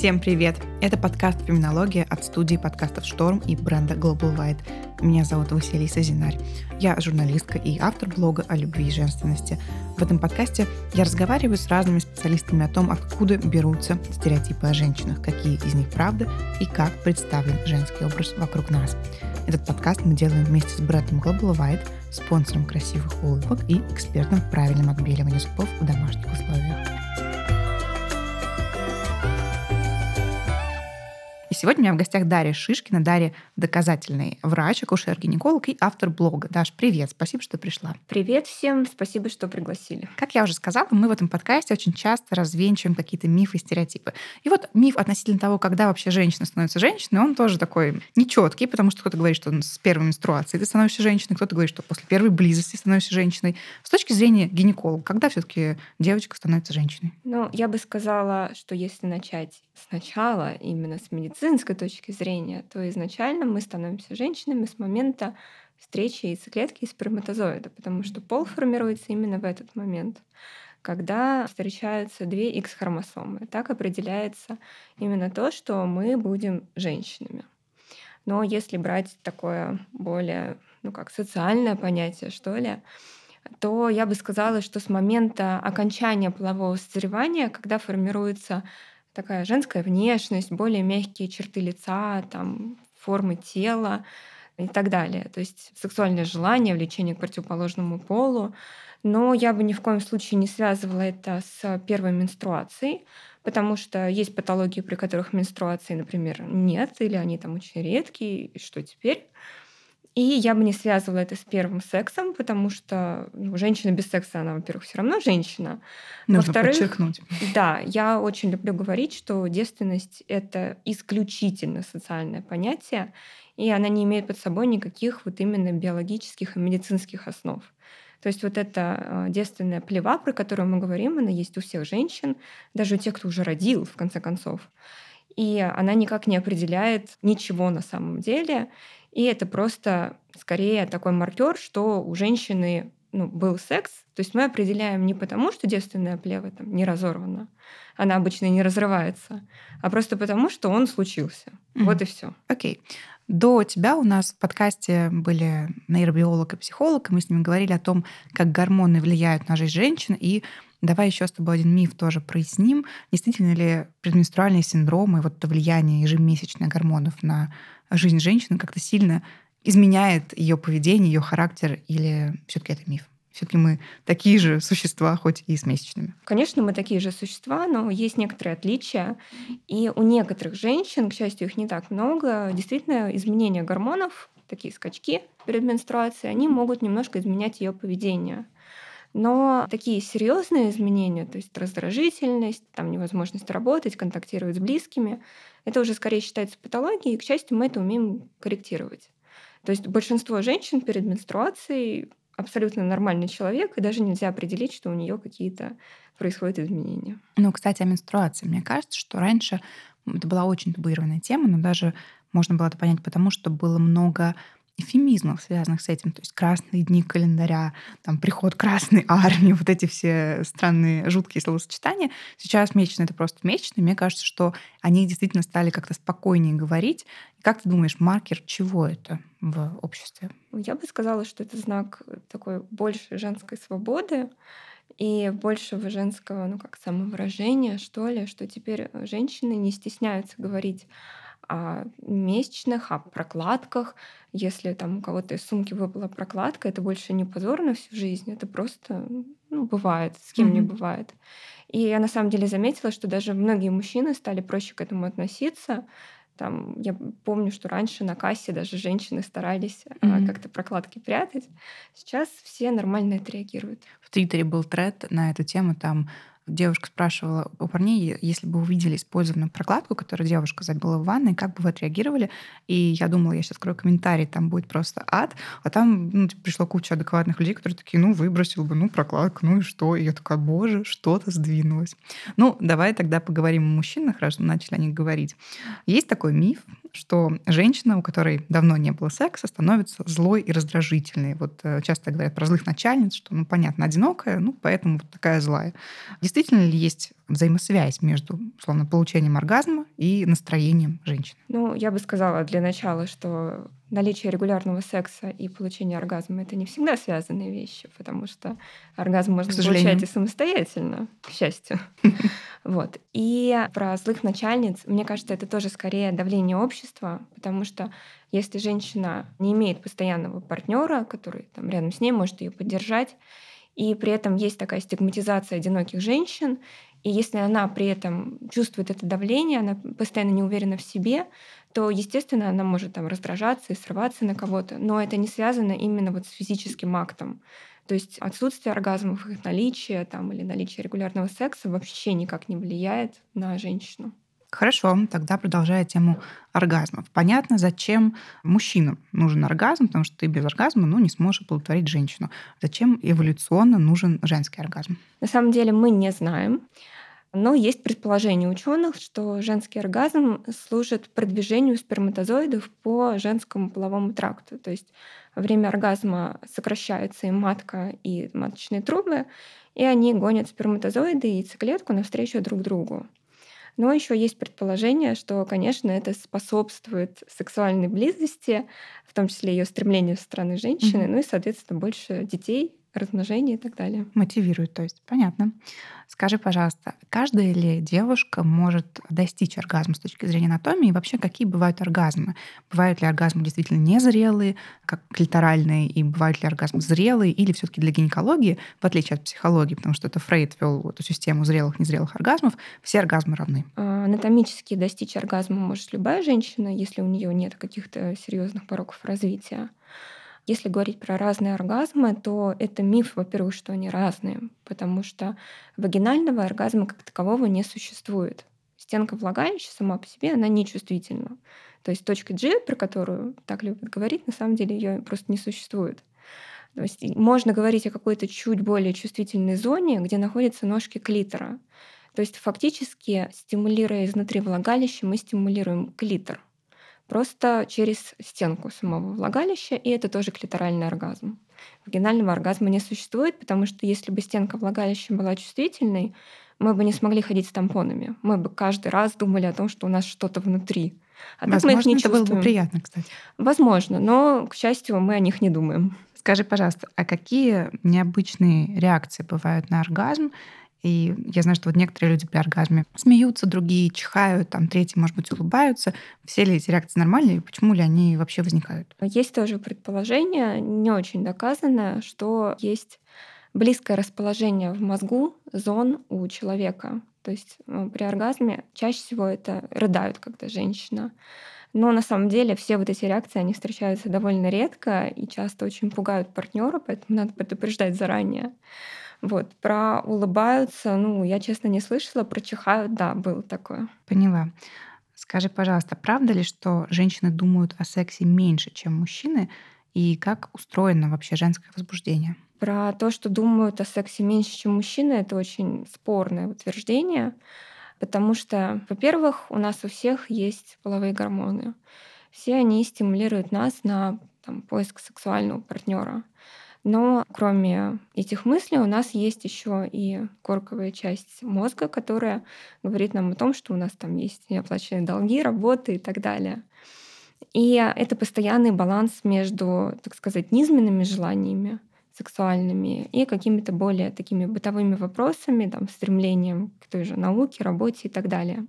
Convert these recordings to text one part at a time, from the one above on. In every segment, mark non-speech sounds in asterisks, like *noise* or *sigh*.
Всем привет! Это подкаст «Феминология» от студии подкастов «Шторм» и бренда Global White. Меня зовут Василиса Зинарь. Я журналистка и автор блога о любви и женственности. В этом подкасте я разговариваю с разными специалистами о том, откуда берутся стереотипы о женщинах, какие из них правда и как представлен женский образ вокруг нас. Этот подкаст мы делаем вместе с брендом Global White, спонсором красивых улыбок и экспертом в правильном отбеливании зубов в домашних условиях. Сегодня у меня в гостях Дарья Шишкина. Дарья — доказательный врач, акушер-гинеколог и автор блога. Даш, привет, спасибо, что пришла. Привет всем, спасибо, что пригласили. Как я уже сказала, мы в этом подкасте очень часто развенчиваем какие-то мифы и стереотипы. И вот миф относительно того, когда вообще женщина становится женщиной, он тоже такой нечеткий, потому что кто-то говорит, что с первой менструации ты становишься женщиной, кто-то говорит, что после первой близости становишься женщиной. С точки зрения гинеколога, когда все-таки девочка становится женщиной? Ну, я бы сказала, что если начать сначала именно с медицинской точки зрения, то изначально мы становимся женщинами с момента встречи яйцеклетки и сперматозоида, потому что пол формируется именно в этот момент когда встречаются две X-хромосомы. Так определяется именно то, что мы будем женщинами. Но если брать такое более, ну как, социальное понятие, что ли, то я бы сказала, что с момента окончания полового созревания, когда формируется такая женская внешность, более мягкие черты лица, там, формы тела и так далее. То есть сексуальное желание, влечение к противоположному полу. Но я бы ни в коем случае не связывала это с первой менструацией, потому что есть патологии, при которых менструации, например, нет, или они там очень редкие, и что теперь? И я бы не связывала это с первым сексом, потому что ну, женщина без секса, она, во-первых, все равно женщина. Нужно подчеркнуть. Да, я очень люблю говорить, что девственность — это исключительно социальное понятие, и она не имеет под собой никаких вот именно биологических и медицинских основ. То есть вот эта девственная плева, про которую мы говорим, она есть у всех женщин, даже у тех, кто уже родил, в конце концов. И она никак не определяет ничего на самом деле. И это просто скорее такой маркер, что у женщины ну, был секс. То есть мы определяем не потому, что девственная плева там не разорвана, она обычно не разрывается, а просто потому, что он случился. Mm-hmm. Вот и все. Окей. Okay. До тебя у нас в подкасте были нейробиолог и психолог, и мы с ними говорили о том, как гормоны влияют на жизнь женщин, и Давай еще с тобой один миф тоже проясним. Действительно ли предменструальные синдромы, вот это влияние ежемесячных гормонов на жизнь женщины как-то сильно изменяет ее поведение, ее характер, или все-таки это миф? Все-таки мы такие же существа, хоть и с месячными. Конечно, мы такие же существа, но есть некоторые отличия. И у некоторых женщин, к счастью, их не так много, действительно изменения гормонов, такие скачки перед менструацией, они могут немножко изменять ее поведение. Но такие серьезные изменения, то есть раздражительность, там невозможность работать, контактировать с близкими, это уже скорее считается патологией, и, к счастью, мы это умеем корректировать. То есть большинство женщин перед менструацией абсолютно нормальный человек, и даже нельзя определить, что у нее какие-то происходят изменения. Ну, кстати, о менструации. Мне кажется, что раньше это была очень табуированная тема, но даже можно было это понять потому, что было много эфемизмов, связанных с этим. То есть красные дни календаря, там приход Красной Армии, *laughs* вот эти все странные, жуткие словосочетания. Сейчас месячные — это просто месячные. Мне кажется, что они действительно стали как-то спокойнее говорить. И как ты думаешь, маркер чего это в обществе? Я бы сказала, что это знак такой большей женской свободы и большего женского, ну как самовыражения, что ли, что теперь женщины не стесняются говорить о месячных, о прокладках. Если там у кого-то из сумки выпала прокладка, это больше не позор на всю жизнь, это просто ну, бывает, с кем mm-hmm. не бывает. И я на самом деле заметила, что даже многие мужчины стали проще к этому относиться. Там, я помню, что раньше на кассе даже женщины старались mm-hmm. а, как-то прокладки прятать. Сейчас все нормально это реагируют. В Твиттере был тред на эту тему, там девушка спрашивала у парней, если бы увидели использованную прокладку, которую девушка забыла в ванной, как бы вы отреагировали? И я думала, я сейчас открою комментарий, там будет просто ад. А там ну, типа, пришло куча адекватных людей, которые такие, ну, выбросил бы, ну, прокладку, ну и что? И я такая, боже, что-то сдвинулось. Ну, давай тогда поговорим о мужчинах, раз начали о них говорить. Есть такой миф, что женщина, у которой давно не было секса, становится злой и раздражительной. Вот э, часто говорят про злых начальниц, что, ну, понятно, одинокая, ну, поэтому вот такая злая. Действительно ли есть взаимосвязь между, условно, получением оргазма и настроением женщины? Ну, я бы сказала для начала, что наличие регулярного секса и получение оргазма это не всегда связанные вещи, потому что оргазм можно получать и самостоятельно, к счастью. *laughs* Вот. И про злых начальниц, мне кажется, это тоже скорее давление общества, потому что если женщина не имеет постоянного партнера, который там рядом с ней может ее поддержать, и при этом есть такая стигматизация одиноких женщин, и если она при этом чувствует это давление, она постоянно не уверена в себе, то, естественно, она может там раздражаться и срываться на кого-то. Но это не связано именно вот с физическим актом. То есть отсутствие оргазмов, их наличие там, или наличие регулярного секса вообще никак не влияет на женщину. Хорошо, тогда продолжая тему оргазмов. Понятно, зачем мужчинам нужен оргазм, потому что ты без оргазма ну, не сможешь оплодотворить женщину. Зачем эволюционно нужен женский оргазм? На самом деле мы не знаем. Но есть предположение ученых, что женский оргазм служит продвижению сперматозоидов по женскому половому тракту. То есть время оргазма сокращаются и матка, и маточные трубы, и они гонят сперматозоиды и яйцеклетку навстречу друг другу. Но еще есть предположение, что, конечно, это способствует сексуальной близости, в том числе ее стремлению со стороны женщины, mm-hmm. ну и, соответственно, больше детей размножение и так далее. Мотивирует, то есть. Понятно. Скажи, пожалуйста, каждая ли девушка может достичь оргазма с точки зрения анатомии? И вообще, какие бывают оргазмы? Бывают ли оргазмы действительно незрелые, как клиторальные, и бывают ли оргазмы зрелые? Или все таки для гинекологии, в отличие от психологии, потому что это Фрейд ввел эту систему зрелых и незрелых оргазмов, все оргазмы равны? А, анатомически достичь оргазма может любая женщина, если у нее нет каких-то серьезных пороков развития. Если говорить про разные оргазмы, то это миф, во-первых, что они разные, потому что вагинального оргазма как такового не существует. Стенка влагалища сама по себе, она нечувствительна. То есть точка G, про которую так любят говорить, на самом деле ее просто не существует. То есть можно говорить о какой-то чуть более чувствительной зоне, где находятся ножки клитора. То есть фактически, стимулируя изнутри влагалища, мы стимулируем клитор просто через стенку самого влагалища, и это тоже клиторальный оргазм. Вагинального оргазма не существует, потому что если бы стенка влагалища была чувствительной, мы бы не смогли ходить с тампонами. Мы бы каждый раз думали о том, что у нас что-то внутри. А Возможно, мы их не это чувствуем. было бы приятно, кстати. Возможно, но, к счастью, мы о них не думаем. Скажи, пожалуйста, а какие необычные реакции бывают на оргазм и я знаю, что вот некоторые люди при оргазме смеются, другие чихают, там третьи, может быть, улыбаются. Все ли эти реакции нормальные почему ли они вообще возникают? Есть тоже предположение, не очень доказанное, что есть близкое расположение в мозгу зон у человека. То есть ну, при оргазме чаще всего это рыдают, когда женщина. Но на самом деле все вот эти реакции, они встречаются довольно редко и часто очень пугают партнера, поэтому надо предупреждать заранее. Вот. Про улыбаются, ну, я, честно, не слышала. Про чихают, да, было такое. Поняла. Скажи, пожалуйста, правда ли, что женщины думают о сексе меньше, чем мужчины? И как устроено вообще женское возбуждение? Про то, что думают о сексе меньше, чем мужчины, это очень спорное утверждение, потому что, во-первых, у нас у всех есть половые гормоны. Все они стимулируют нас на там, поиск сексуального партнера. Но кроме этих мыслей у нас есть еще и корковая часть мозга, которая говорит нам о том, что у нас там есть неоплаченные долги, работы и так далее. И это постоянный баланс между, так сказать, низменными желаниями сексуальными и какими-то более такими бытовыми вопросами, там, стремлением к той же науке, работе и так далее.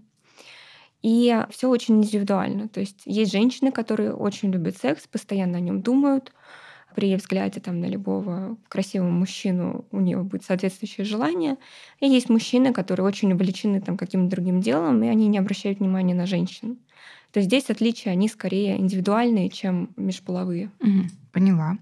И все очень индивидуально. То есть есть женщины, которые очень любят секс, постоянно о нем думают, при взгляде там, на любого красивого мужчину у нее будет соответствующее желание. И есть мужчины, которые очень увлечены там, каким-то другим делом, и они не обращают внимания на женщин. То есть здесь отличия, они скорее индивидуальные, чем межполовые. Поняла.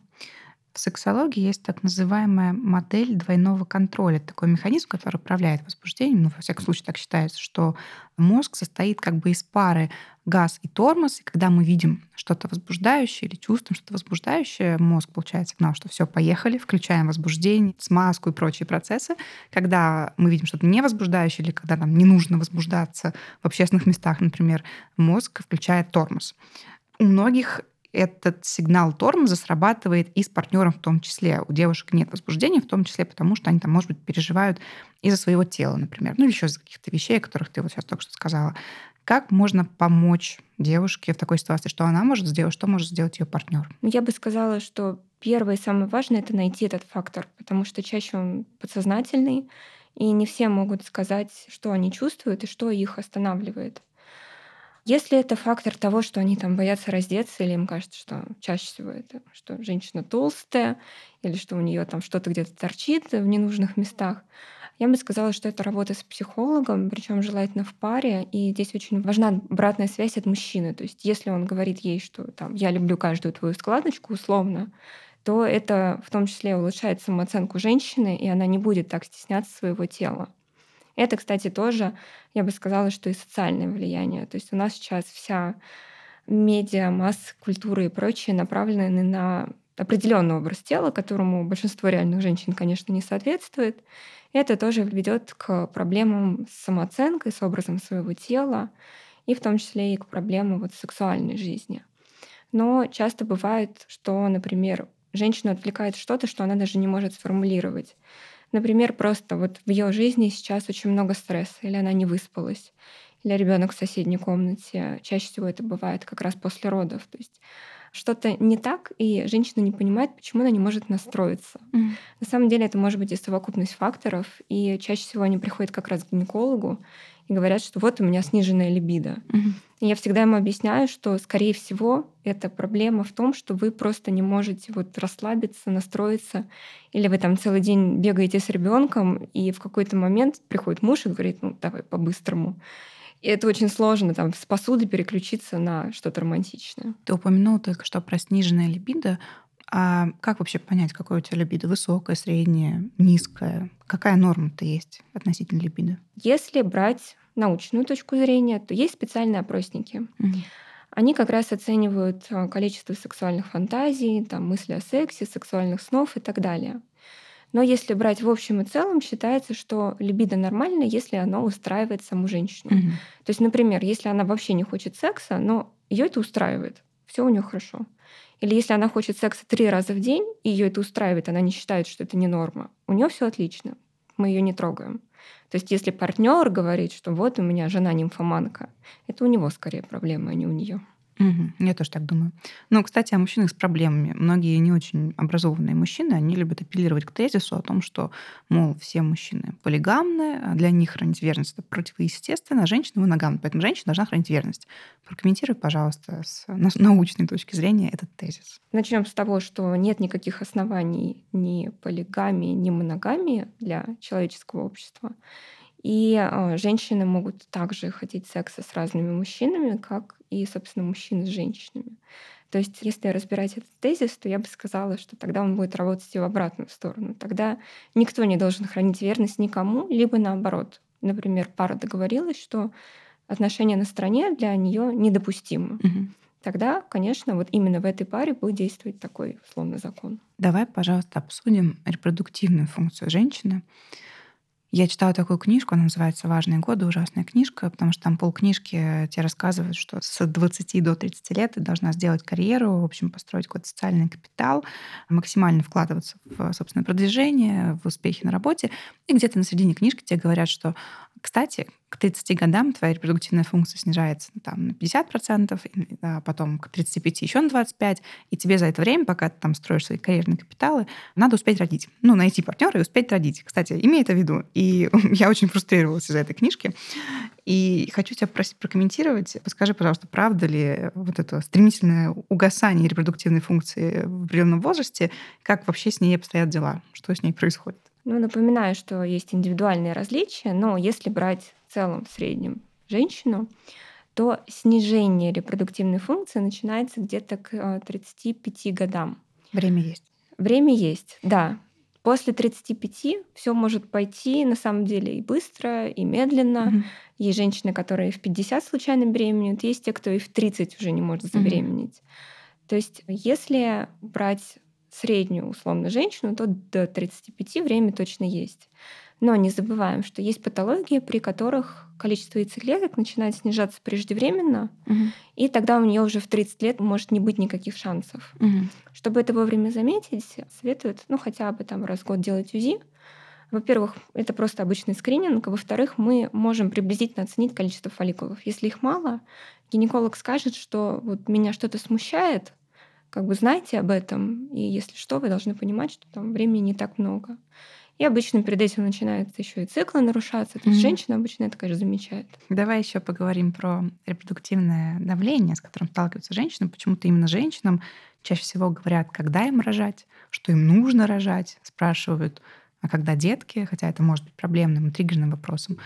В сексологии есть так называемая модель двойного контроля. Такой механизм, который управляет возбуждением. Ну, во всяком случае, так считается, что мозг состоит как бы из пары газ и тормоз. И когда мы видим что-то возбуждающее или чувствуем что-то возбуждающее, мозг получает сигнал, что все, поехали, включаем возбуждение, смазку и прочие процессы. Когда мы видим что-то невозбуждающее или когда нам не нужно возбуждаться в общественных местах, например, мозг включает тормоз. У многих этот сигнал тормоза срабатывает и с партнером в том числе. У девушек нет возбуждения, в том числе потому, что они там, может быть, переживают из-за своего тела, например, ну или еще из-за каких-то вещей, о которых ты вот сейчас только что сказала. Как можно помочь девушке в такой ситуации? Что она может сделать, что может сделать ее партнер? Я бы сказала, что первое и самое важное это найти этот фактор, потому что чаще он подсознательный, и не все могут сказать, что они чувствуют и что их останавливает. Если это фактор того, что они там боятся раздеться, или им кажется, что чаще всего это, что женщина толстая, или что у нее там что-то где-то торчит в ненужных местах, я бы сказала, что это работа с психологом, причем желательно в паре. И здесь очень важна обратная связь от мужчины. То есть если он говорит ей, что там, я люблю каждую твою складочку условно, то это в том числе улучшает самооценку женщины, и она не будет так стесняться своего тела. Это, кстати, тоже, я бы сказала, что и социальное влияние. То есть у нас сейчас вся медиа, масс, культура и прочее направлены на определенный образ тела, которому большинство реальных женщин, конечно, не соответствует. Это тоже ведет к проблемам с самооценкой, с образом своего тела, и в том числе и к проблемам вот сексуальной жизни. Но часто бывает, что, например, женщину отвлекает что-то, что она даже не может сформулировать. Например, просто вот в ее жизни сейчас очень много стресса, или она не выспалась, или ребенок в соседней комнате. Чаще всего это бывает как раз после родов. То есть что-то не так, и женщина не понимает, почему она не может настроиться. Mm. На самом деле это может быть и совокупность факторов, и чаще всего они приходят как раз к гинекологу и говорят, что вот у меня сниженная либидо. И я всегда ему объясняю, что, скорее всего, эта проблема в том, что вы просто не можете вот расслабиться, настроиться, или вы там целый день бегаете с ребенком, и в какой-то момент приходит муж и говорит, ну давай по-быстрому. И это очень сложно, там, с посуды переключиться на что-то романтичное. Ты упомянула только что про сниженное либидо. А как вообще понять, какое у тебя либидо? Высокое, среднее, низкое? Какая норма-то есть относительно либидо? Если брать научную точку зрения, то есть специальные опросники. Угу. Они как раз оценивают а, количество сексуальных фантазий, там, мысли о сексе, сексуальных снов и так далее. Но если брать в общем и целом, считается, что либидо нормально, если оно устраивает саму женщину. Угу. То есть, например, если она вообще не хочет секса, но ее это устраивает, все у нее хорошо. Или если она хочет секса три раза в день, и ее это устраивает, она не считает, что это не норма, у нее все отлично, мы ее не трогаем. То есть, если партнер говорит, что вот у меня жена нимфоманка, это у него скорее проблема, а не у нее. Угу, я тоже так думаю. Ну, кстати, о мужчинах с проблемами. Многие не очень образованные мужчины, они любят апеллировать к тезису о том, что, мол, все мужчины полигамны, а для них хранить верность это противоестественно, а женщина моногамна, поэтому женщина должна хранить верность. Прокомментируй, пожалуйста, с научной точки зрения этот тезис. Начнем с того, что нет никаких оснований ни полигамии, ни моногамии для человеческого общества. И э, женщины могут также хотеть секса с разными мужчинами, как и, собственно, мужчины с женщинами. То есть, если разбирать этот тезис, то я бы сказала, что тогда он будет работать и в обратную сторону. Тогда никто не должен хранить верность никому, либо наоборот. Например, пара договорилась, что отношения на стороне для нее недопустимы. Угу. Тогда, конечно, вот именно в этой паре будет действовать такой условный закон. Давай, пожалуйста, обсудим репродуктивную функцию женщины. Я читала такую книжку, она называется «Важные годы», ужасная книжка, потому что там полкнижки тебе рассказывают, что с 20 до 30 лет ты должна сделать карьеру, в общем, построить какой-то социальный капитал, максимально вкладываться в собственное продвижение, в успехи на работе. И где-то на середине книжки тебе говорят, что кстати, к 30 годам твоя репродуктивная функция снижается ну, там, на 50%, а потом к 35 еще на 25%, и тебе за это время, пока ты там строишь свои карьерные капиталы, надо успеть родить. Ну, найти партнера и успеть родить. Кстати, имей это в виду. И *laughs* я очень фрустрировалась из-за этой книжки. И хочу тебя просить прокомментировать. Подскажи, пожалуйста, правда ли вот это стремительное угасание репродуктивной функции в определенном возрасте? Как вообще с ней обстоят дела? Что с ней происходит? Ну, напоминаю, что есть индивидуальные различия, но если брать в целом в среднем женщину, то снижение репродуктивной функции начинается где-то к 35 э, годам. Время есть. Время есть, да. После 35 все может пойти на самом деле и быстро, и медленно. Угу. Есть женщины, которые в 50 случайно беременеют, есть те, кто и в 30 уже не может забеременеть. Угу. То есть, если брать среднюю условно женщину, то до 35 время точно есть. Но не забываем, что есть патологии, при которых количество яйцеклеток начинает снижаться преждевременно, угу. и тогда у нее уже в 30 лет может не быть никаких шансов. Угу. Чтобы это вовремя заметить, советуют, ну, хотя бы там раз в год делать УЗИ. Во-первых, это просто обычный скрининг. Во-вторых, мы можем приблизительно оценить количество фолликулов. Если их мало, гинеколог скажет, что вот меня что-то смущает, как бы знайте об этом, и если что, вы должны понимать, что там времени не так много. И обычно перед этим начинается еще и циклы нарушаться. То есть mm-hmm. женщина обычно это, конечно, замечает. Давай еще поговорим про репродуктивное давление, с которым сталкиваются женщины. Почему-то именно женщинам чаще всего говорят, когда им рожать, что им нужно рожать, спрашивают, а когда детки, хотя это может быть проблемным и триггерным вопросом.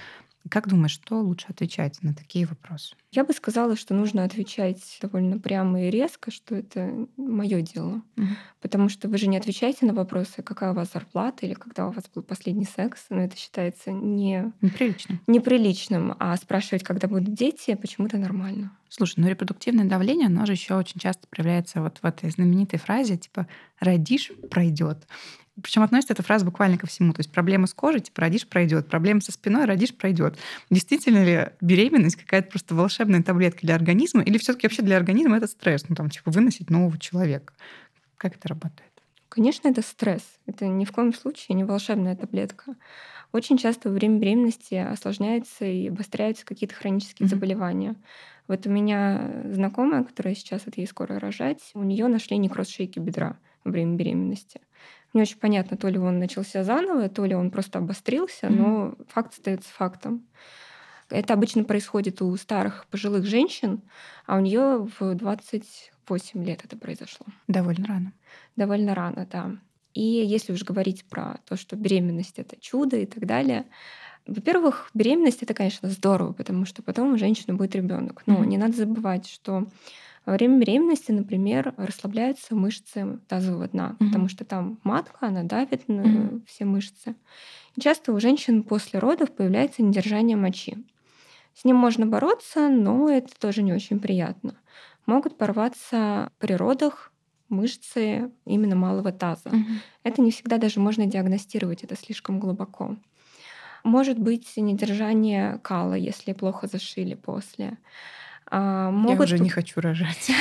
Как думаешь, что лучше отвечать на такие вопросы? Я бы сказала, что нужно отвечать довольно прямо и резко, что это мое дело. Угу. Потому что вы же не отвечаете на вопросы, какая у вас зарплата или когда у вас был последний секс. Но это считается не... неприличным. неприличным. А спрашивать, когда будут дети, почему-то нормально. Слушай, ну репродуктивное давление, оно же еще очень часто проявляется вот в этой знаменитой фразе типа «родишь, пройдет». Причем относится эта фраза буквально ко всему. То есть проблема с кожей, типа родишь, пройдет. Проблема со спиной, родишь, пройдет. Действительно ли беременность какая-то просто волшебная таблетка для организма? Или все-таки вообще для организма это стресс? Ну, там, типа, выносить нового человека. Как это работает? Конечно, это стресс. Это ни в коем случае не волшебная таблетка. Очень часто во время беременности осложняются и обостряются какие-то хронические mm-hmm. заболевания. Вот у меня знакомая, которая сейчас от ей скоро рожать, у нее нашли некроз шейки бедра во время беременности. Не очень понятно, то ли он начался заново, то ли он просто обострился, mm-hmm. но факт остается фактом. Это обычно происходит у старых пожилых женщин, а у нее в 28 лет это произошло. Довольно рано. Довольно рано, да. И если уж говорить про то, что беременность это чудо и так далее, во-первых, беременность это, конечно, здорово, потому что потом у женщины будет ребенок. Но mm-hmm. не надо забывать, что во время беременности, например, расслабляются мышцы тазового дна, mm-hmm. потому что там матка, она давит на mm-hmm. все мышцы. И часто у женщин после родов появляется недержание мочи. С ним можно бороться, но это тоже не очень приятно. Могут порваться при родах мышцы именно малого таза. Угу. Это не всегда даже можно диагностировать, это слишком глубоко. Может быть недержание кала, если плохо зашили после. А, могут... Я уже не хочу рожать.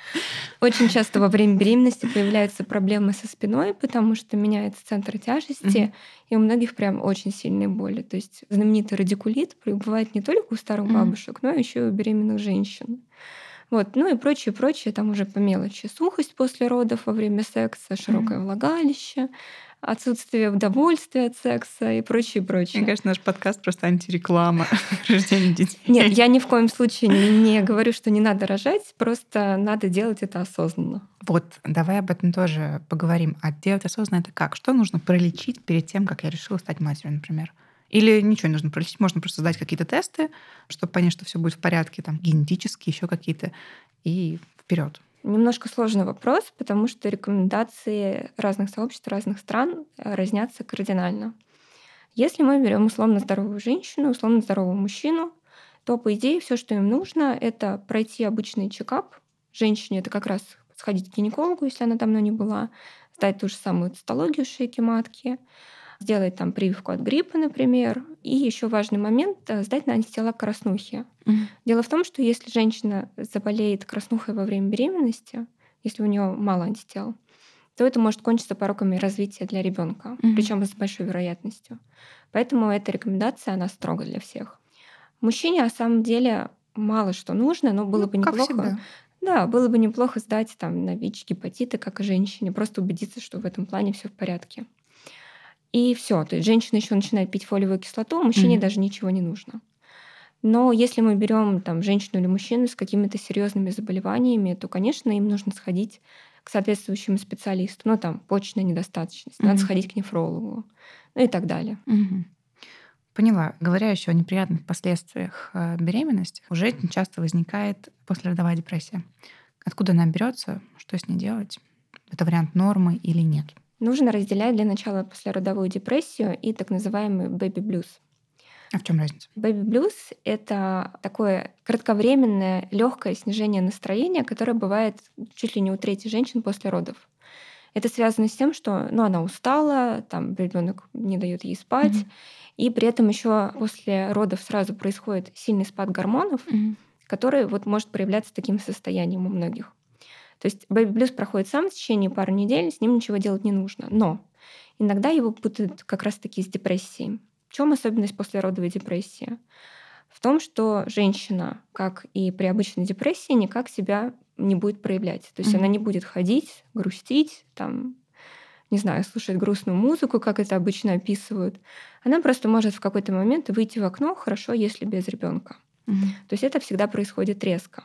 *laughs* Очень часто во время беременности появляются проблемы со спиной, потому что меняется центр тяжести, и у многих прям очень сильные боли. То есть знаменитый радикулит бывает не только у старых бабушек, но еще и у беременных женщин. Вот, ну и прочее, прочее, там уже по мелочи. Сухость после родов во время секса, широкое влагалище, отсутствие удовольствия от секса и прочее, прочее. Мне кажется, наш подкаст просто антиреклама *laughs* рождения детей. Нет, я ни в коем случае не, говорю, что не надо рожать, просто надо делать это осознанно. Вот, давай об этом тоже поговорим. А делать осознанно это как? Что нужно пролечить перед тем, как я решила стать матерью, например? Или ничего не нужно пролечить, можно просто сдать какие-то тесты, чтобы понять, что все будет в порядке, там генетически, еще какие-то, и вперед. Немножко сложный вопрос, потому что рекомендации разных сообществ, разных стран э, разнятся кардинально. Если мы берем условно здоровую женщину, условно здорового мужчину, то, по идее, все, что им нужно, это пройти обычный чекап. Женщине это как раз сходить к гинекологу, если она давно не была, сдать ту же самую цитологию шейки матки, сделать там прививку от гриппа, например. И еще важный момент э, — сдать на антитела к краснухе. Mm-hmm. Дело в том, что если женщина заболеет краснухой во время беременности, если у нее мало антител, то это может кончиться пороками развития для ребенка, mm-hmm. причем с большой вероятностью. Поэтому эта рекомендация, она строго для всех. Мужчине, на самом деле, мало что нужно, но было ну, бы неплохо. Да, было бы неплохо сдать там на ВИЧ, гепатиты, как и женщине, просто убедиться, что в этом плане все в порядке. И все. То есть женщина еще начинает пить фолиевую кислоту, мужчине mm-hmm. даже ничего не нужно. Но если мы берем там женщину или мужчину с какими-то серьезными заболеваниями, то, конечно, им нужно сходить к соответствующему специалисту. Ну, там, почечная недостаточность, mm-hmm. надо сходить к нефрологу, ну и так далее. Mm-hmm. Поняла. Говоря еще о неприятных последствиях э, беременности, у женщин часто возникает послеродовая депрессия. Откуда она берется, что с ней делать? Это вариант нормы или нет? Нужно разделять для начала послеродовую депрессию и так называемый бэби-блюз. А в чем разница? Бэби-блюз — это такое кратковременное легкое снижение настроения, которое бывает чуть ли не у трети женщин после родов. Это связано с тем, что ну, она устала, там ребенок не дает ей спать, mm-hmm. и при этом еще после родов сразу происходит сильный спад гормонов, mm-hmm. который вот может проявляться таким состоянием у многих. То есть бэби-блюз проходит сам в течение пары недель, с ним ничего делать не нужно. Но иногда его путают как раз-таки с депрессией. В чем особенность послеродовой депрессии? В том, что женщина, как и при обычной депрессии, никак себя не будет проявлять. То есть mm-hmm. она не будет ходить, грустить, там, не знаю, слушать грустную музыку, как это обычно описывают. Она просто может в какой-то момент выйти в окно, хорошо, если без ребенка. Mm-hmm. То есть это всегда происходит резко.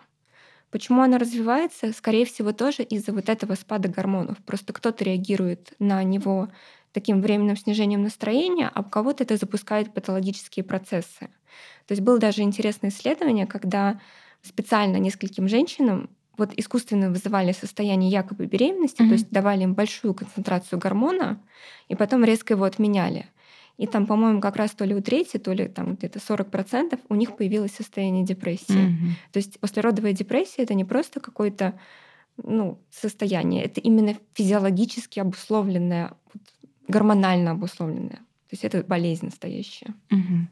Почему она развивается? Скорее всего, тоже из-за вот этого спада гормонов. Просто кто-то реагирует на него таким временным снижением настроения, а у кого-то это запускает патологические процессы. То есть было даже интересное исследование, когда специально нескольким женщинам вот искусственно вызывали состояние якобы беременности, mm-hmm. то есть давали им большую концентрацию гормона, и потом резко его отменяли. И там, по-моему, как раз то ли у трети, то ли там где-то 40% у них появилось состояние депрессии. Mm-hmm. То есть послеродовая депрессия это не просто какое-то ну, состояние, это именно физиологически обусловленное, гормонально обусловленное. То есть это болезнь настоящая. Угу.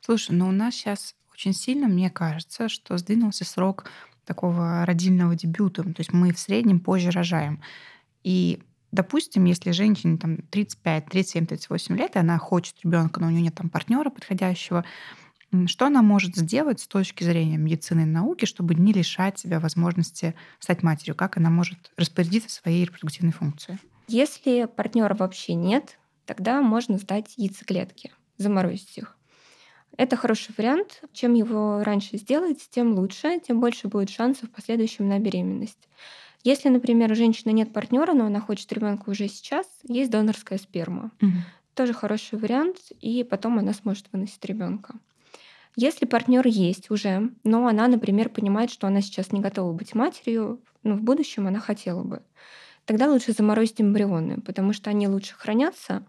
Слушай, ну у нас сейчас очень сильно, мне кажется, что сдвинулся срок такого родильного дебюта. То есть мы в среднем позже рожаем. И Допустим, если женщине там 35, 37, 38 лет, и она хочет ребенка, но у нее нет там партнера подходящего, что она может сделать с точки зрения медицины и науки, чтобы не лишать себя возможности стать матерью? Как она может распорядиться своей репродуктивной функцией? Если партнера вообще нет, тогда можно сдать яйцеклетки, заморозить их. Это хороший вариант. Чем его раньше сделать, тем лучше, тем больше будет шансов в последующем на беременность. Если, например, у женщины нет партнера, но она хочет ребенка уже сейчас, есть донорская сперма. Угу. Тоже хороший вариант, и потом она сможет выносить ребенка. Если партнер есть уже, но она, например, понимает, что она сейчас не готова быть матерью, но в будущем она хотела бы, тогда лучше заморозить эмбрионы, потому что они лучше хранятся,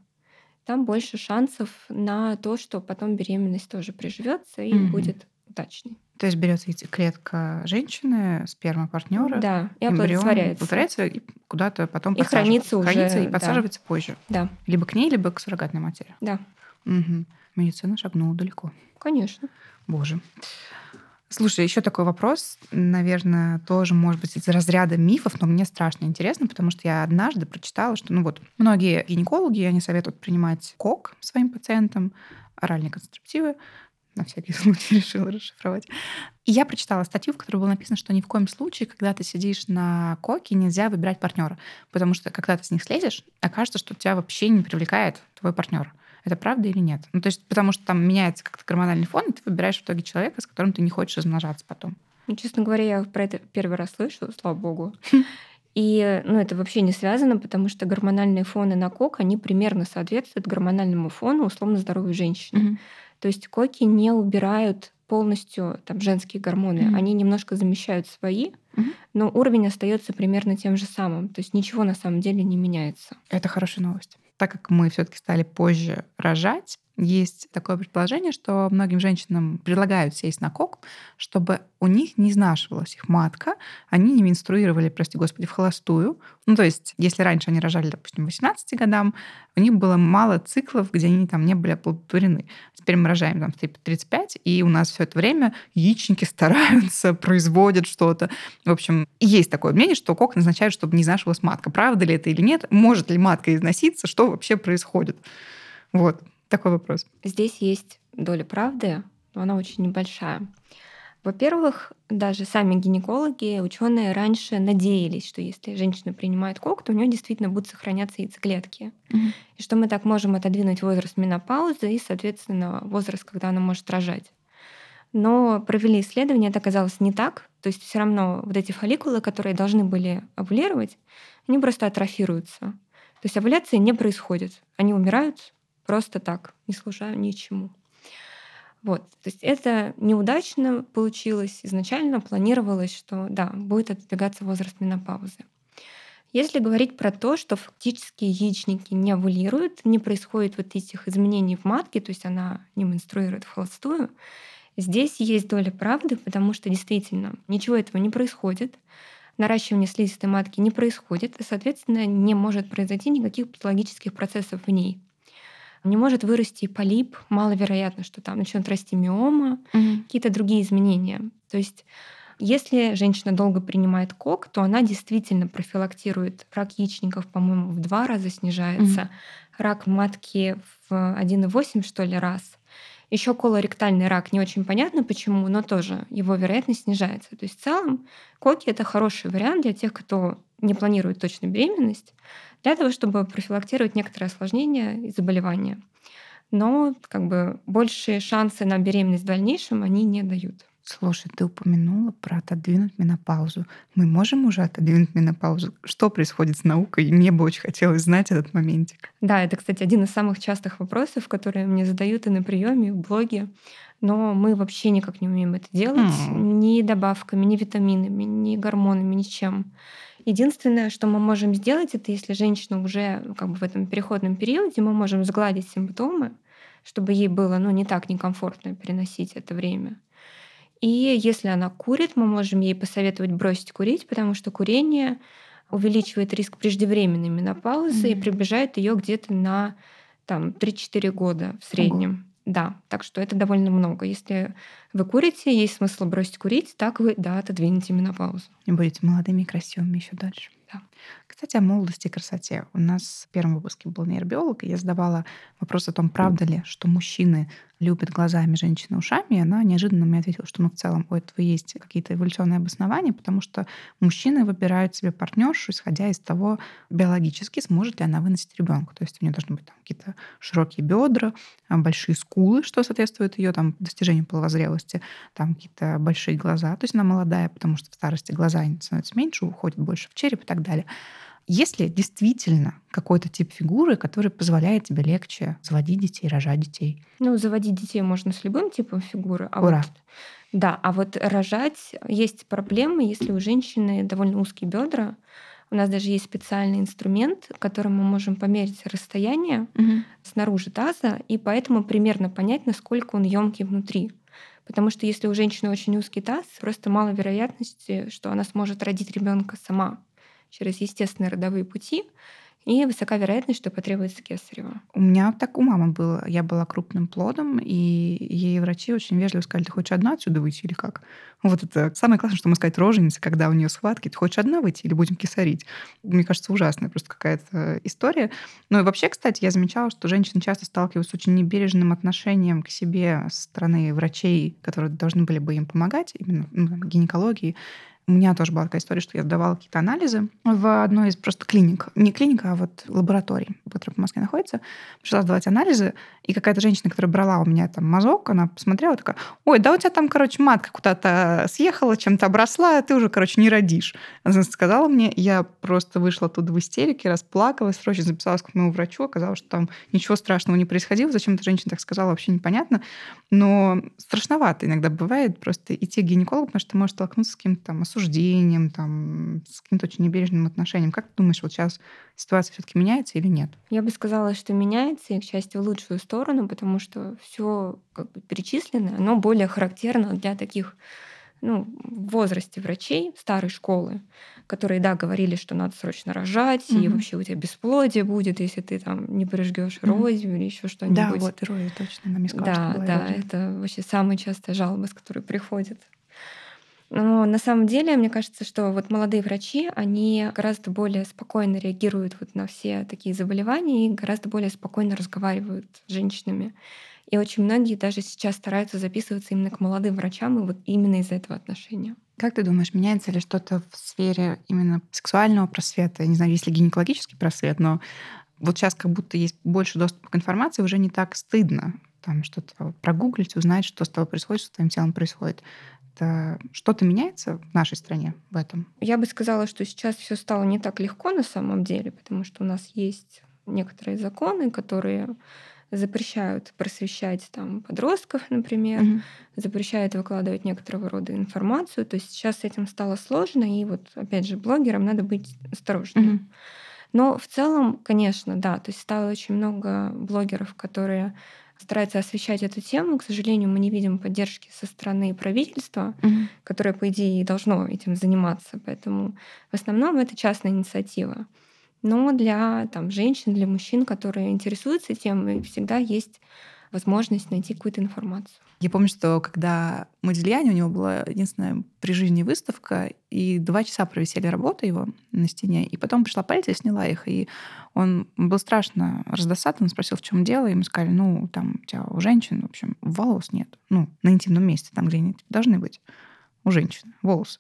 там больше шансов на то, что потом беременность тоже приживется и угу. будет удачной. То есть берется клетка женщины, сперма партнера, да, и оплодотворяется. оплодотворяется и куда-то потом и хранится уже, хранится и подсаживается да. позже. Да. Либо к ней, либо к суррогатной матери. Да. Угу. Медицина шагнула далеко. Конечно. Боже. Слушай, еще такой вопрос, наверное, тоже может быть из разряда мифов, но мне страшно интересно, потому что я однажды прочитала, что, ну вот, многие гинекологи, они советуют принимать кок своим пациентам, оральные контрацептивы, на всякий *laughs* случай решила расшифровать. И я прочитала статью, в которой было написано, что ни в коем случае, когда ты сидишь на коке, нельзя выбирать партнера. Потому что когда ты с них слезешь, окажется, что тебя вообще не привлекает твой партнер. Это правда или нет? Ну, то есть, потому что там меняется как-то гормональный фон, и ты выбираешь в итоге человека, с которым ты не хочешь размножаться потом. Ну, честно говоря, я про это первый раз слышу, слава богу. *laughs* И ну, это вообще не связано, потому что гормональные фоны на кок, они примерно соответствуют гормональному фону условно здоровой женщины. Mm-hmm. То есть коки не убирают полностью там, женские гормоны, mm-hmm. они немножко замещают свои, mm-hmm. но уровень остается примерно тем же самым. То есть ничего на самом деле не меняется. Это хорошая новость так как мы все-таки стали позже рожать, есть такое предположение, что многим женщинам предлагают сесть на кок, чтобы у них не изнашивалась их матка, они не менструировали, прости господи, в холостую. Ну, то есть, если раньше они рожали, допустим, 18 годам, у них было мало циклов, где они там не были оплодотворены. Теперь мы рожаем там в 35, и у нас все это время яичники стараются, производят что-то. В общем, есть такое мнение, что кок назначают, чтобы не изнашивалась матка. Правда ли это или нет? Может ли матка износиться? Что вообще происходит? Вот. Такой вопрос. Здесь есть доля правды, но она очень небольшая. Во-первых, даже сами гинекологи, ученые раньше надеялись, что если женщина принимает кок, то у нее действительно будут сохраняться яйцеклетки. Mm-hmm. И что мы так можем отодвинуть возраст менопаузы и, соответственно, возраст, когда она может рожать. Но провели исследование, это оказалось не так. То есть все равно вот эти фолликулы, которые должны были овулировать, они просто атрофируются. То есть овуляции не происходит. Они умирают просто так, не служа ничему. Вот. То есть это неудачно получилось. Изначально планировалось, что да, будет отодвигаться возраст менопаузы. Если говорить про то, что фактически яичники не овулируют, не происходит вот этих изменений в матке, то есть она не менструирует в холостую, здесь есть доля правды, потому что действительно ничего этого не происходит. наращивание слизистой матки не происходит, и, соответственно, не может произойти никаких патологических процессов в ней. Не может вырасти полип, маловероятно, что там начнет расти миома, mm какие-то другие изменения. То есть если женщина долго принимает кок, то она действительно профилактирует рак яичников, по-моему, в два раза снижается, mm рак матки в 1,8 что ли раз. Еще колоректальный рак не очень понятно почему, но тоже его вероятность снижается. То есть в целом коки это хороший вариант для тех, кто не планирует точно беременность, для того, чтобы профилактировать некоторые осложнения и заболевания. Но как бы большие шансы на беременность в дальнейшем они не дают. Слушай, ты упомянула про отодвинуть менопаузу. Мы можем уже отодвинуть менопаузу? Что происходит с наукой? Мне бы очень хотелось знать этот моментик. Да, это, кстати, один из самых частых вопросов, которые мне задают и на приеме, и в блоге. Но мы вообще никак не умеем это делать. Mm. Ни добавками, ни витаминами, ни гормонами, ничем. Единственное, что мы можем сделать, это если женщина уже как бы в этом переходном периоде, мы можем сгладить симптомы, чтобы ей было ну, не так некомфортно переносить это время. И если она курит, мы можем ей посоветовать бросить курить, потому что курение увеличивает риск преждевременной менопаузы mm-hmm. и приближает ее где-то на там, 3-4 года в среднем. Да, так что это довольно много. Если вы курите, есть смысл бросить курить, так вы, да, отодвинете менопаузу. И будете молодыми и красивыми еще дальше. Да. Кстати, о молодости и красоте. У нас в первом выпуске был нейробиолог, и я задавала вопрос о том, правда ли, что мужчины любят глазами, женщины ушами, и она неожиданно мне ответила, что ну, в целом у этого есть какие-то эволюционные обоснования, потому что мужчины выбирают себе партнершу, исходя из того, биологически сможет ли она выносить ребенка. То есть у нее должны быть там какие-то широкие бедра, а, большие скулы, что соответствует ее там достижению половозрелости, там какие-то большие глаза. То есть она молодая, потому что в старости глаза становятся меньше, уходят больше в череп и так далее. Есть ли действительно какой-то тип фигуры, который позволяет тебе легче заводить детей, рожать детей? Ну, заводить детей можно с любым типом фигуры. А Ура. Вот, да, а вот рожать есть проблемы, если у женщины довольно узкие бедра. У нас даже есть специальный инструмент, которым мы можем померить расстояние угу. снаружи таза, и поэтому примерно понять, насколько он емкий внутри. Потому что если у женщины очень узкий таз, просто мало вероятности, что она сможет родить ребенка сама через естественные родовые пути, и высока вероятность, что потребуется кесарево. У меня так у мамы было. Я была крупным плодом, и ей врачи очень вежливо сказали, ты хочешь одна отсюда выйти или как? Вот это самое классное, что мы сказать роженице, когда у нее схватки, ты хочешь одна выйти или будем кисарить? Мне кажется, ужасная просто какая-то история. Ну и вообще, кстати, я замечала, что женщины часто сталкиваются с очень небережным отношением к себе со стороны врачей, которые должны были бы им помогать, именно ну, гинекологии. У меня тоже была такая история, что я сдавала какие-то анализы в одной из просто клиник. Не клиника, а вот лабораторий, которая в Москве находится. Пришла сдавать анализы, и какая-то женщина, которая брала у меня там мазок, она посмотрела такая, ой, да у тебя там, короче, матка куда-то съехала, чем-то обросла, а ты уже, короче, не родишь. Она сказала мне, я просто вышла оттуда в истерике, расплакалась, срочно записалась к моему врачу, оказалось, что там ничего страшного не происходило. Зачем эта женщина так сказала, вообще непонятно. Но страшновато иногда бывает просто идти к гинекологу, потому что ты можешь столкнуться с каким-то там там, с каким-то очень небрежным отношением. Как ты думаешь, вот сейчас ситуация все-таки меняется или нет? Я бы сказала, что меняется, и, к счастью, в лучшую сторону, потому что все как бы перечисленное, оно более характерно для таких ну, в возрасте врачей старой школы, которые, да, говорили, что надо срочно рожать, mm-hmm. и вообще у тебя бесплодие будет, если ты там не прижгешь mm-hmm. или еще что-нибудь. Да, вот эрозия точно, на мне Да, да, это вообще самая частая жалоба, с которой приходят но на самом деле, мне кажется, что вот молодые врачи, они гораздо более спокойно реагируют вот на все такие заболевания и гораздо более спокойно разговаривают с женщинами. И очень многие даже сейчас стараются записываться именно к молодым врачам и вот именно из-за этого отношения. Как ты думаешь, меняется ли что-то в сфере именно сексуального просвета? Я не знаю, есть ли гинекологический просвет, но вот сейчас как будто есть больше доступа к информации, уже не так стыдно там что-то прогуглить, узнать, что с тобой происходит, что с твоим телом происходит это что-то меняется в нашей стране в этом? Я бы сказала, что сейчас все стало не так легко на самом деле, потому что у нас есть некоторые законы, которые запрещают просвещать там подростков, например, mm-hmm. запрещают выкладывать некоторого рода информацию. То есть сейчас с этим стало сложно, и вот опять же блогерам надо быть осторожными. Mm-hmm. Но в целом, конечно, да, то есть стало очень много блогеров, которые старается освещать эту тему. К сожалению, мы не видим поддержки со стороны правительства, mm-hmm. которое, по идее, должно этим заниматься. Поэтому в основном это частная инициатива. Но для там, женщин, для мужчин, которые интересуются темой, всегда есть возможность найти какую-то информацию. Я помню, что когда Модильяне, у него была единственная при жизни выставка, и два часа провисели работы его на стене, и потом пришла полиция, сняла их, и он был страшно раздосадован, спросил, в чем дело, и ему сказали, ну, там у тебя у женщин, в общем, волос нет, ну, на интимном месте, там, где они должны быть, у женщин волосы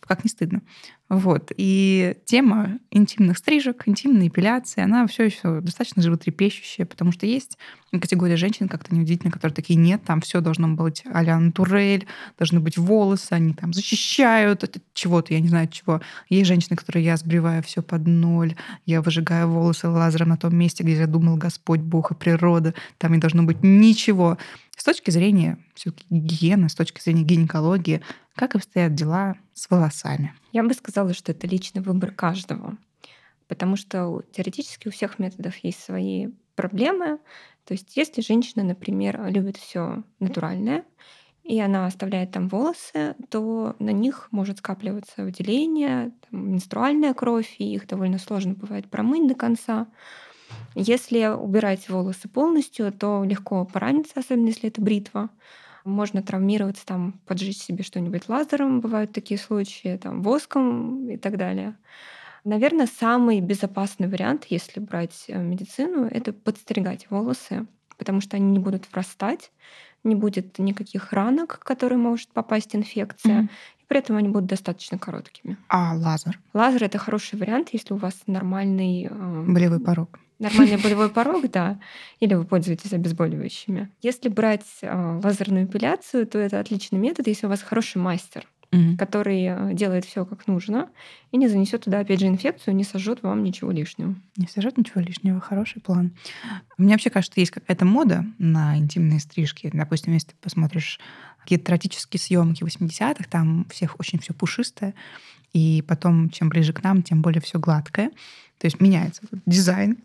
как не стыдно. Вот. И тема интимных стрижек, интимной эпиляции, она все еще достаточно животрепещущая, потому что есть категория женщин, как-то неудивительно, которые такие, нет, там все должно быть а-ля натурель, должны быть волосы, они там защищают от чего-то, я не знаю от чего. Есть женщины, которые я сбриваю все под ноль, я выжигаю волосы лазером на том месте, где я думал Господь, Бог и природа, там не должно быть ничего. С точки зрения все-таки гигиены, с точки зрения гинекологии, как обстоят дела с волосами? Я бы сказала, что это личный выбор каждого. Потому что теоретически у всех методов есть свои проблемы. То есть если женщина, например, любит все натуральное, и она оставляет там волосы, то на них может скапливаться выделение, там, менструальная кровь, и их довольно сложно бывает промыть до конца. Если убирать волосы полностью, то легко пораниться, особенно если это бритва. Можно травмироваться, там, поджечь себе что-нибудь лазером, бывают такие случаи, там, воском и так далее. Наверное, самый безопасный вариант, если брать э, медицину, это подстригать волосы, потому что они не будут врастать, не будет никаких ранок, в которые может попасть инфекция, mm-hmm. и при этом они будут достаточно короткими. А лазер? Лазер это хороший вариант, если у вас нормальный э, болевой порог нормальный болевой порог, да, или вы пользуетесь обезболивающими. Если брать э, лазерную эпиляцию, то это отличный метод, если у вас хороший мастер, который э, делает все как нужно и не занесет туда, опять же, инфекцию, не сожжет вам ничего лишнего. Не сожжет ничего лишнего, хороший план. Мне вообще кажется, есть какая-то мода на интимные стрижки. Допустим, если ты посмотришь какие-то эротические съемки 80-х, там всех очень все пушистое, и потом, чем ближе к нам, тем более все гладкое. То есть меняется дизайн.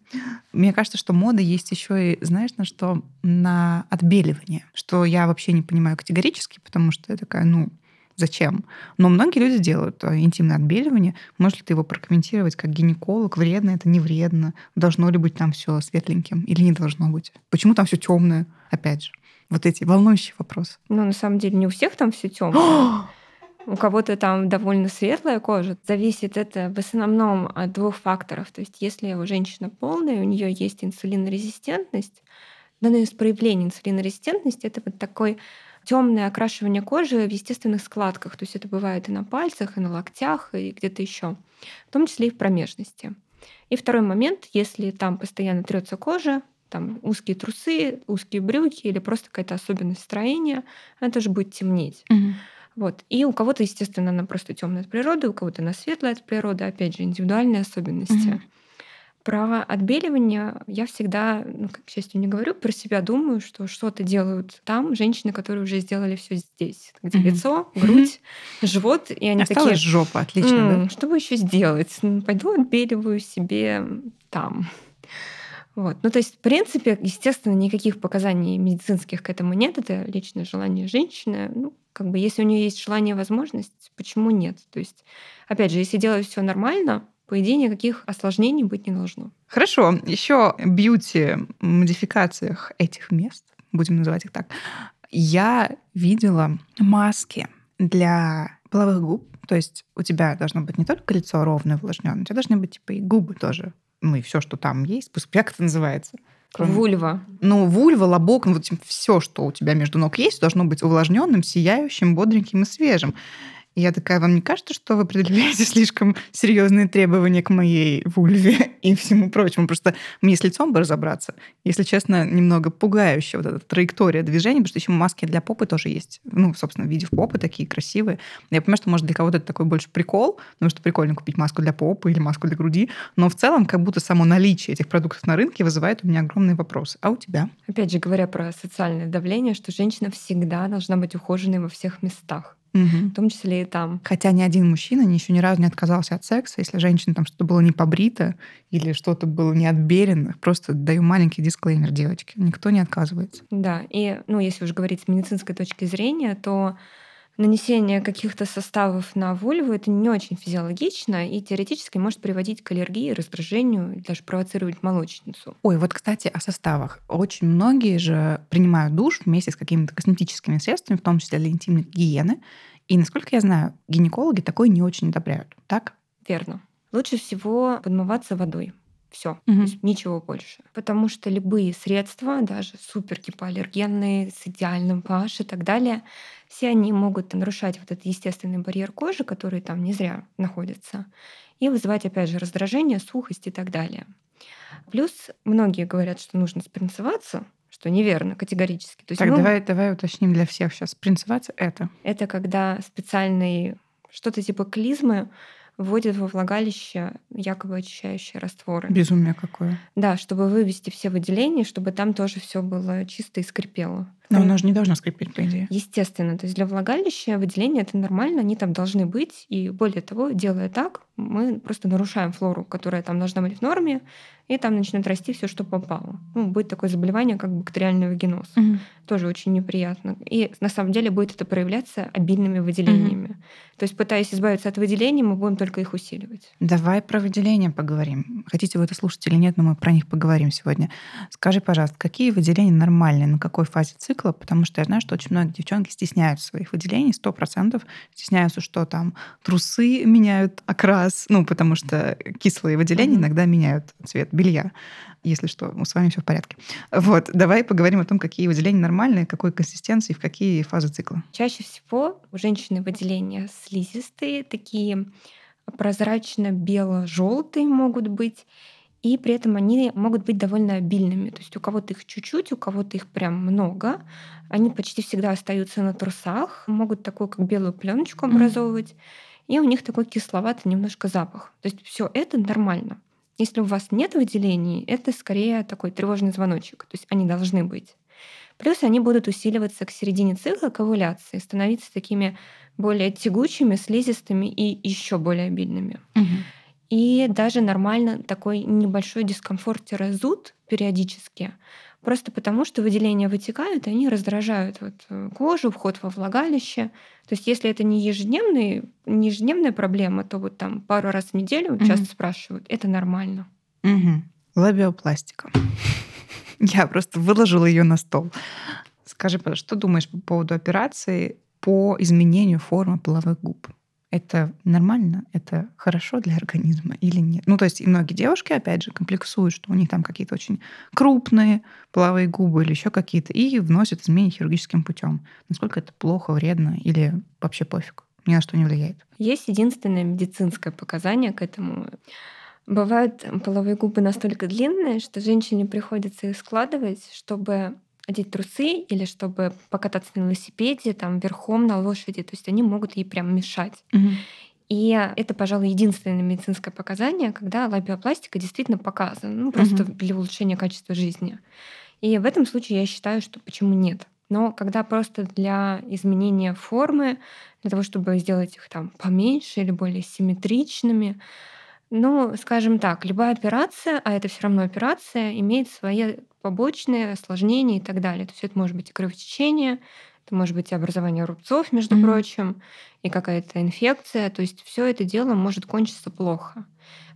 Мне кажется, что мода есть еще и, знаешь, на что? На отбеливание. Что я вообще не понимаю категорически, потому что я такая, ну, зачем? Но многие люди делают э, интимное отбеливание. Можешь ли ты его прокомментировать как гинеколог? Вредно это, не вредно? Должно ли быть там все светленьким или не должно быть? Почему там все темное? Опять же, вот эти волнующие вопросы. Ну, на самом деле, не у всех там все темное. *gasps* *gasps* У кого-то там довольно светлая кожа. Зависит это в основном от двух факторов. То есть если у женщины полная, у нее есть инсулинорезистентность, одно из проявлений инсулинорезистентности это вот такой темное окрашивание кожи в естественных складках. То есть это бывает и на пальцах, и на локтях, и где-то еще, в том числе и в промежности. И второй момент, если там постоянно трется кожа, там узкие трусы, узкие брюки или просто какая-то особенность строения, она тоже будет темнеть. Угу. Вот. И у кого-то, естественно, она просто темная от природы, у кого-то она светлая от природы, опять же, индивидуальные особенности. Угу. Про отбеливание я всегда, ну, к счастью, не говорю, про себя думаю, что что-то делают там женщины, которые уже сделали все здесь, где mm лицо, грудь, mm живот, и они Осталась такие. жопа, отлично, да? Что бы еще сделать? Пойду отбеливаю себе там. Вот. Ну, то есть, в принципе, естественно, никаких показаний медицинских к этому нет. Это личное желание женщины. Ну, как бы, если у нее есть желание, возможность, почему нет? То есть, опять же, если делать все нормально, по идее, никаких осложнений быть не должно. Хорошо. Еще бьюти модификациях этих мест, будем называть их так, я видела маски для половых губ. То есть у тебя должно быть не только лицо ровное, увлажненное, у тебя должны быть типа и губы тоже ну и все, что там есть, как это называется? Кроме... Вульва. Ну, вульва, лобок, ну, вот все, что у тебя между ног есть, должно быть увлажненным, сияющим, бодреньким и свежим. И я такая, вам не кажется, что вы предъявляете *laughs* слишком серьезные требования к моей вульве и всему прочему? Просто мне с лицом бы разобраться. Если честно, немного пугающая вот эта траектория движения, потому что еще маски для попы тоже есть. Ну, собственно, в виде попы такие красивые. Я понимаю, что, может, для кого-то это такой больше прикол, потому что прикольно купить маску для попы или маску для груди, но в целом как будто само наличие этих продуктов на рынке вызывает у меня огромные вопросы. А у тебя? Опять же, говоря про социальное давление, что женщина всегда должна быть ухоженной во всех местах. В том числе и там. Хотя ни один мужчина еще ни разу не отказался от секса, если женщина там что-то было не побрито или что-то было не отбелено. Просто даю маленький дисклеймер, девочки. Никто не отказывается. Да, и ну, если уже говорить с медицинской точки зрения, то нанесение каких-то составов на вульву это не очень физиологично и теоретически может приводить к аллергии, раздражению, даже провоцировать молочницу. Ой, вот, кстати, о составах. Очень многие же принимают душ вместе с какими-то косметическими средствами, в том числе для интимной гигиены. И, насколько я знаю, гинекологи такое не очень одобряют. Так? Верно. Лучше всего подмываться водой. Все, угу. ничего больше. Потому что любые средства, даже супер гипоаллергенные, с идеальным pH и так далее, все они могут нарушать вот этот естественный барьер кожи, который там не зря находится, и вызывать, опять же, раздражение, сухость и так далее. Плюс многие говорят, что нужно спринцеваться, что неверно категорически. То есть, так, ну, давай, давай уточним для всех сейчас. Спринцеваться — это? Это когда специальный что-то типа клизмы вводят во влагалище якобы очищающие растворы. Безумие какое. Да, чтобы вывести все выделения, чтобы там тоже все было чисто и скрипело. Но оно же не должно скрипеть, по идее. Естественно. То есть для влагалища выделения это нормально, они там должны быть. И более того, делая так, мы просто нарушаем флору, которая там должна быть в норме, и там начнет расти все, что попало. Ну, будет такое заболевание, как бактериальный вагиноз. Угу. Тоже очень неприятно. И на самом деле будет это проявляться обильными выделениями. Угу. То есть, пытаясь избавиться от выделений, мы будем только их усиливать. Давай про выделения поговорим. Хотите вы это слушать или нет, но мы про них поговорим сегодня. Скажи, пожалуйста, какие выделения нормальные, на какой фазе цикла? Потому что я знаю, что очень многие девчонки стесняются своих выделений, сто процентов стесняются, что там трусы меняют окрас, ну, потому что кислые выделения mm-hmm. иногда меняют цвет белья. Если что, с вами все в порядке. Вот, давай поговорим о том, какие выделения нормальные, какой консистенции, в какие фазы цикла. Чаще всего у женщины выделения слизистые, такие прозрачно-бело-желтые могут быть, и при этом они могут быть довольно обильными. То есть у кого-то их чуть-чуть, у кого-то их прям много. Они почти всегда остаются на трусах, могут такую как белую пленочку образовывать. Mm. И у них такой кисловатый немножко запах. То есть все это нормально. Если у вас нет выделений, это скорее такой тревожный звоночек. То есть они должны быть. Плюс они будут усиливаться к середине цикла, к овуляции, становиться такими более тягучими, слизистыми и еще более обильными. Угу. И даже нормально такой небольшой дискомфорт-зуд периодически, просто потому что выделения вытекают, и они раздражают вот э, кожу, вход во влагалище. То есть если это не, ежедневный, не ежедневная проблема, то вот там пару раз в неделю угу. часто спрашивают, это нормально. Угу. Лабиопластика. *laughs* Я просто выложила ее на стол. Скажи, что думаешь по поводу операции по изменению формы половых губ? Это нормально, это хорошо для организма или нет. Ну, то есть и многие девушки, опять же, комплексуют, что у них там какие-то очень крупные половые губы или еще какие-то, и вносят изменения хирургическим путем. Насколько это плохо, вредно или вообще пофиг, ни на что не влияет. Есть единственное медицинское показание к этому. Бывают половые губы настолько длинные, что женщине приходится их складывать, чтобы одеть трусы или чтобы покататься на велосипеде, там, верхом на лошади. То есть они могут ей прям мешать. Угу. И это, пожалуй, единственное медицинское показание, когда лабиопластика действительно показана, ну, просто угу. для улучшения качества жизни. И в этом случае я считаю, что почему нет. Но когда просто для изменения формы, для того, чтобы сделать их там поменьше или более симметричными, ну, скажем так, любая операция, а это все равно операция, имеет свои побочные осложнения и так далее. То есть это может быть и кровотечение, это может быть и образование рубцов, между mm-hmm. прочим, и какая-то инфекция. То есть все это дело может кончиться плохо.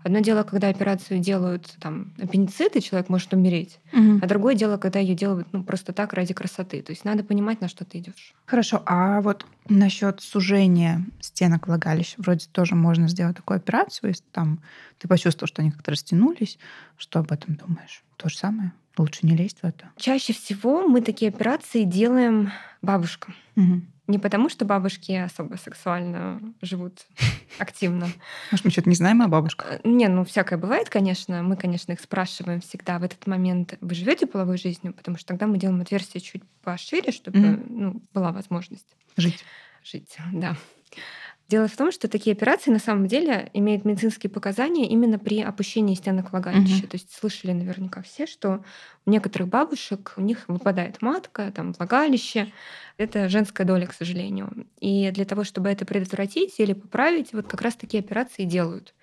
Одно дело, когда операцию делают там аппендицит, и человек может умереть, угу. а другое дело, когда ее делают ну, просто так ради красоты. То есть надо понимать, на что ты идешь. Хорошо, а вот насчет сужения стенок влагалища, вроде тоже можно сделать такую операцию, если там ты почувствовал, что они как-то растянулись. Что об этом думаешь? То же самое? Лучше не лезть в это? Чаще всего мы такие операции делаем бабушкам. Угу. Не потому, что бабушки особо сексуально живут *laughs* активно. Может, мы что-то не знаем о бабушках? Э, не, ну всякое бывает, конечно. Мы, конечно, их спрашиваем всегда в этот момент, вы живете половой жизнью, потому что тогда мы делаем отверстие чуть пошире, чтобы mm-hmm. ну, была возможность жить. Жить, да. Дело в том, что такие операции на самом деле имеют медицинские показания именно при опущении стенок влагалища. Мгм. То есть слышали наверняка все, что у некоторых бабушек у них выпадает матка, там влагалище. Это женская доля, к сожалению. И для того, чтобы это предотвратить или поправить, вот как раз такие операции делают.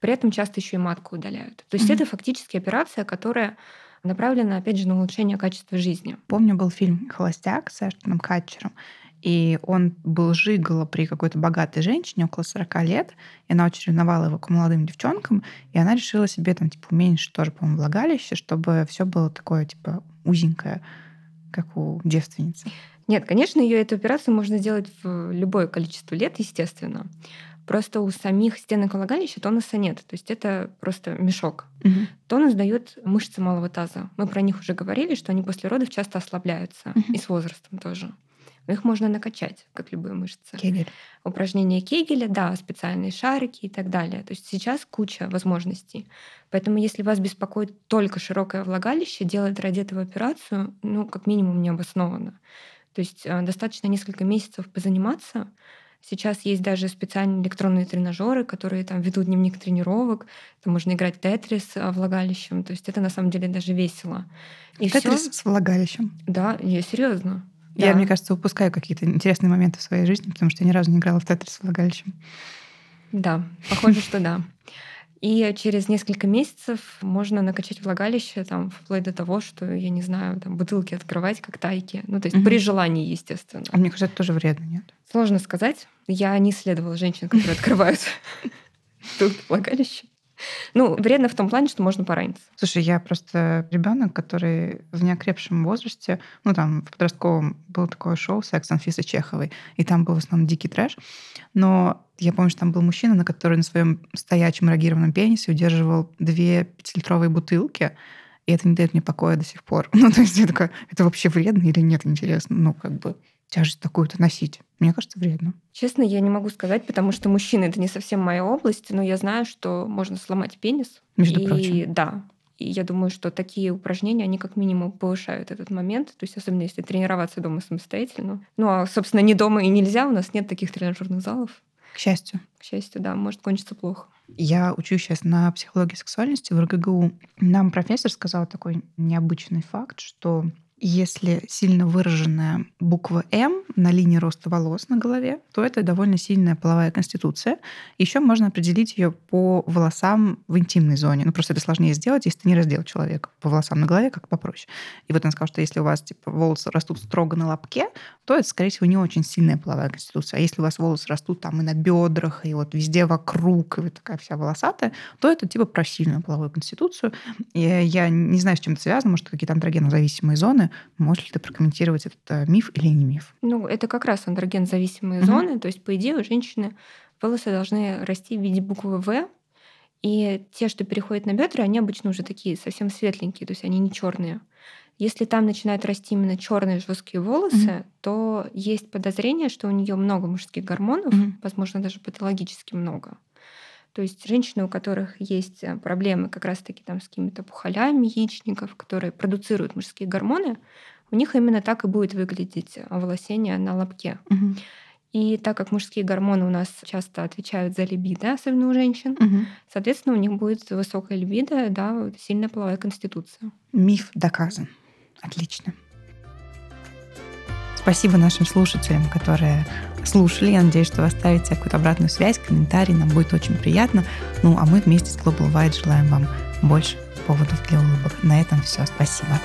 При этом часто еще и матку удаляют. То есть Мгм. это фактически операция, которая направлена, опять же, на улучшение качества жизни. Помню, был фильм «Холостяк» с Эштоном Катчером, и он был жигало при какой-то богатой женщине около 40 лет, и она очень ревновала его к молодым девчонкам, и она решила себе там, типа, уменьшить тоже, по-моему, влагалище, чтобы все было такое, типа, узенькое, как у девственницы. Нет, конечно, ее эту операцию можно сделать в любое количество лет, естественно. Просто у самих стенок влагалища тонуса нет. То есть это просто мешок. Мгм. Тонус дает мышцы малого таза. Мы про них уже говорили, что они после родов часто ослабляются. Мгм. И с возрастом тоже. Но их можно накачать, как любые мышцы. Кегель. Упражнения Кегеля, да, специальные шарики и так далее. То есть сейчас куча возможностей. Поэтому если вас беспокоит только широкое влагалище, делать ради этого операцию, ну, как минимум, необоснованно. То есть э, достаточно несколько месяцев позаниматься. Сейчас есть даже специальные электронные тренажеры, которые там ведут дневник тренировок. Там можно играть тетрис э, влагалищем. То есть это на самом деле даже весело. И всё- Тетрис с влагалищем. Да, я серьезно. Я, мне кажется, упускаю какие-то интересные моменты в своей жизни, потому что я ни разу не играла в тетрис с влагалищем. Да, похоже, что да. И через несколько месяцев можно накачать влагалище, там, вплоть до того, что, я не знаю, там, бутылки открывать, как тайки. Ну, то есть Мгм. при желании, естественно. А мне кажется, это тоже вредно, нет? Сложно сказать. Я не исследовала женщин, которые открывают *laughs* бутылки влагалища. Ну, вредно в том плане, что можно пораниться. Слушай, я просто ребенок, который в неокрепшем возрасте, ну там в подростковом было такое шоу «Секс» Анфисы Чеховой, и там был в основном дикий трэш. Но я помню, что там был мужчина, на который на своем стоячем эрогированном пенисе удерживал две пятилитровые бутылки, и это не дает мне покоя до сих пор. *laughs* Ну, то есть я такая, это вообще вредно или нет, интересно? Ну, как бы тяжесть такую-то носить. Мне кажется, вредно. Честно, я не могу сказать, потому что мужчины — это не совсем моя область, но я знаю, что можно сломать пенис. Между и прочим. да. И я думаю, что такие упражнения, они как минимум повышают этот момент. То есть особенно если тренироваться дома самостоятельно. Ну, а, собственно, не дома и нельзя. У нас нет таких тренажерных залов. К счастью. К счастью, да, может кончиться плохо. Я учусь сейчас на психологии сексуальности в РГГУ. Нам профессор сказал такой необычный факт, что если сильно выраженная буква М на линии роста волос на голове, то это довольно сильная половая конституция. Еще можно определить ее по волосам в интимной зоне. Ну, просто это сложнее сделать, если ты не раздел человека по волосам на голове, как попроще. И вот он сказал, что если у вас типа, волосы растут строго на лобке, то это, скорее всего, не очень сильная половая конституция. А если у вас волосы растут там и на бедрах, и вот везде вокруг, и вот такая вся волосатая, то это типа про сильную половую конституцию. И я не знаю, с чем это связано, может, какие-то андрогенозависимые зоны. Можешь ли ты прокомментировать этот э, миф или не миф? Ну, это как раз андроген-зависимые Мгм. зоны. То есть, по идее, у женщины волосы должны расти в виде буквы В. И те, что переходят на бедра, они обычно уже такие совсем светленькие, то есть они не черные. Если там начинают расти именно черные жесткие волосы, Мгм. то есть подозрение, что у нее много мужских гормонов, Мгм. возможно, даже патологически много. То есть женщины, у которых есть э, проблемы как раз-таки там с какими-то пухолями яичников, которые продуцируют мужские гормоны, у них именно так и будет выглядеть волосение на лобке. Мгм. И так как мужские гормоны у нас часто отвечают за либидо, особенно у женщин, Мгм. соответственно, у них будет высокая либидо, да, сильная половая конституция. Миф доказан. Отлично. Спасибо нашим слушателям, которые слушали. Я надеюсь, что вы оставите какую-то обратную связь, комментарий. Нам будет очень приятно. Ну, а мы вместе с Global White желаем вам больше поводов для улыбок. На этом все. Спасибо.